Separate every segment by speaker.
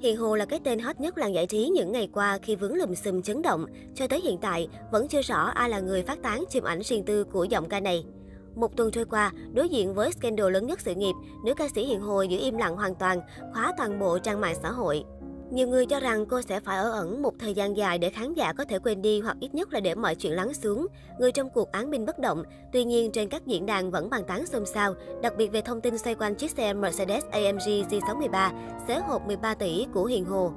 Speaker 1: Hiền Hồ là cái tên hot nhất làng giải trí những ngày qua khi vướng lùm xùm chấn động. Cho tới hiện tại, vẫn chưa rõ ai là người phát tán chụp ảnh riêng tư của giọng ca này. Một tuần trôi qua, đối diện với scandal lớn nhất sự nghiệp, nữ ca sĩ Hiền Hồ giữ im lặng hoàn toàn, khóa toàn bộ trang mạng xã hội. Nhiều người cho rằng cô sẽ phải ở ẩn một thời gian dài để khán giả có thể quên đi hoặc ít nhất là để mọi chuyện lắng xuống. Người trong cuộc án binh bất động, tuy nhiên trên các diễn đàn vẫn bàn tán xôn xao, đặc biệt về thông tin xoay quanh chiếc xe Mercedes AMG G63 xế hộp 13 tỷ của Hiền Hồ.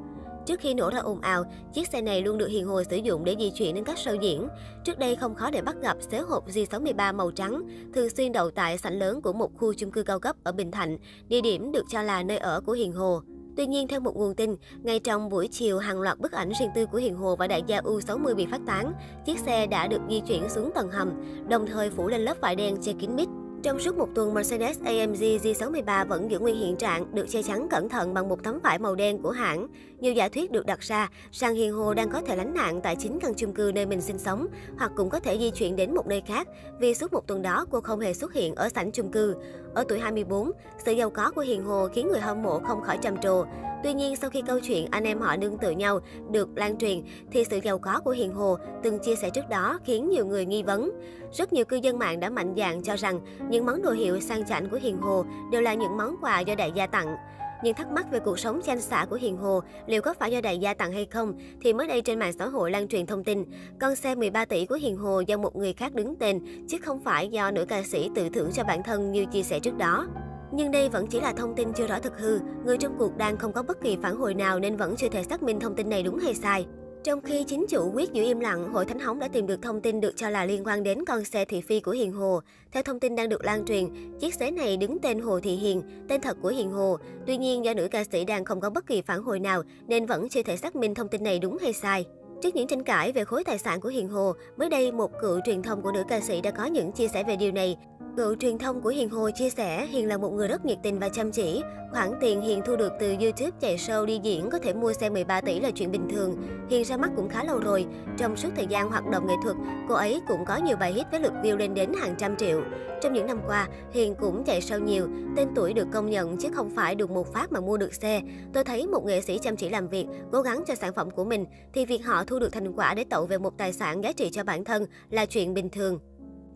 Speaker 1: Trước khi nổ ra ồn ào, chiếc xe này luôn được Hiền Hồ sử dụng để di chuyển đến các show diễn. Trước đây không khó để bắt gặp xế hộp G63 màu trắng, thường xuyên đậu tại sảnh lớn của một khu chung cư cao cấp ở Bình Thạnh, địa điểm được cho là nơi ở của Hiền Hồ. Tuy nhiên, theo một nguồn tin, ngay trong buổi chiều, hàng loạt bức ảnh riêng tư của Hiền Hồ và đại gia U60 bị phát tán. Chiếc xe đã được di chuyển xuống tầng hầm, đồng thời phủ lên lớp vải đen che kín mít. Trong suốt một tuần, Mercedes AMG G63 vẫn giữ nguyên hiện trạng, được che chắn cẩn thận bằng một tấm vải màu đen của hãng. Nhiều giả thuyết được đặt ra rằng Hiền Hồ đang có thể lánh nạn tại chính căn chung cư nơi mình sinh sống, hoặc cũng có thể di chuyển đến một nơi khác, vì suốt một tuần đó cô không hề xuất hiện ở sảnh chung cư. Ở tuổi 24, sự giàu có của Hiền Hồ khiến người hâm mộ không khỏi trầm trồ. Tuy nhiên, sau khi câu chuyện anh em họ nương tự nhau được lan truyền, thì sự giàu có của Hiền Hồ từng chia sẻ trước đó khiến nhiều người nghi vấn. Rất nhiều cư dân mạng đã mạnh dạn cho rằng những món đồ hiệu sang chảnh của Hiền Hồ đều là những món quà do đại gia tặng. Những thắc mắc về cuộc sống chanh xã của Hiền Hồ liệu có phải do đại gia tặng hay không thì mới đây trên mạng xã hội lan truyền thông tin con xe 13 tỷ của Hiền Hồ do một người khác đứng tên chứ không phải do nữ ca sĩ tự thưởng cho bản thân như chia sẻ trước đó. Nhưng đây vẫn chỉ là thông tin chưa rõ thực hư, người trong cuộc đang không có bất kỳ phản hồi nào nên vẫn chưa thể xác minh thông tin này đúng hay sai. Trong khi chính chủ quyết giữ im lặng, Hội Thánh Hóng đã tìm được thông tin được cho là liên quan đến con xe thị phi của Hiền Hồ. Theo thông tin đang được lan truyền, chiếc xe này đứng tên Hồ Thị Hiền, tên thật của Hiền Hồ. Tuy nhiên do nữ ca sĩ đang không có bất kỳ phản hồi nào nên vẫn chưa thể xác minh thông tin này đúng hay sai. Trước những tranh cãi về khối tài sản của Hiền Hồ, mới đây một cựu truyền thông của nữ ca sĩ đã có những chia sẻ về điều này. Cựu truyền thông của Hiền Hồ chia sẻ Hiền là một người rất nhiệt tình và chăm chỉ. Khoản tiền Hiền thu được từ YouTube chạy show đi diễn có thể mua xe 13 tỷ là chuyện bình thường. Hiền ra mắt cũng khá lâu rồi. Trong suốt thời gian hoạt động nghệ thuật, cô ấy cũng có nhiều bài hit với lượt view lên đến hàng trăm triệu. Trong những năm qua, Hiền cũng chạy show nhiều, tên tuổi được công nhận chứ không phải được một phát mà mua được xe. Tôi thấy một nghệ sĩ chăm chỉ làm việc, cố gắng cho sản phẩm của mình, thì việc họ thu được thành quả để tậu về một tài sản giá trị cho bản thân là chuyện bình thường.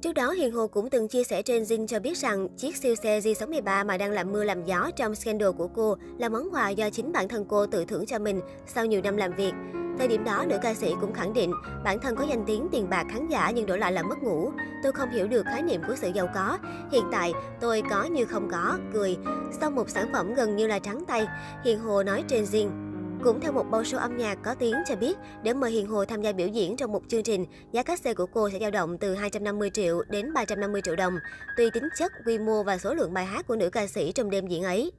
Speaker 1: Trước đó, Hiền Hồ cũng từng chia sẻ trên Zing cho biết rằng chiếc siêu xe G63 mà đang làm mưa làm gió trong scandal của cô là món quà do chính bản thân cô tự thưởng cho mình sau nhiều năm làm việc. Thời điểm đó, nữ ca sĩ cũng khẳng định bản thân có danh tiếng tiền bạc khán giả nhưng đổi lại là mất ngủ. Tôi không hiểu được khái niệm của sự giàu có. Hiện tại, tôi có như không có, cười. Sau một sản phẩm gần như là trắng tay, Hiền Hồ nói trên riêng. Cũng theo một bao show âm nhạc có tiếng cho biết, để mời Hiền Hồ tham gia biểu diễn trong một chương trình, giá cát xe của cô sẽ dao động từ 250 triệu đến 350 triệu đồng, tùy tính chất, quy mô và số lượng bài hát của nữ ca sĩ trong đêm diễn ấy.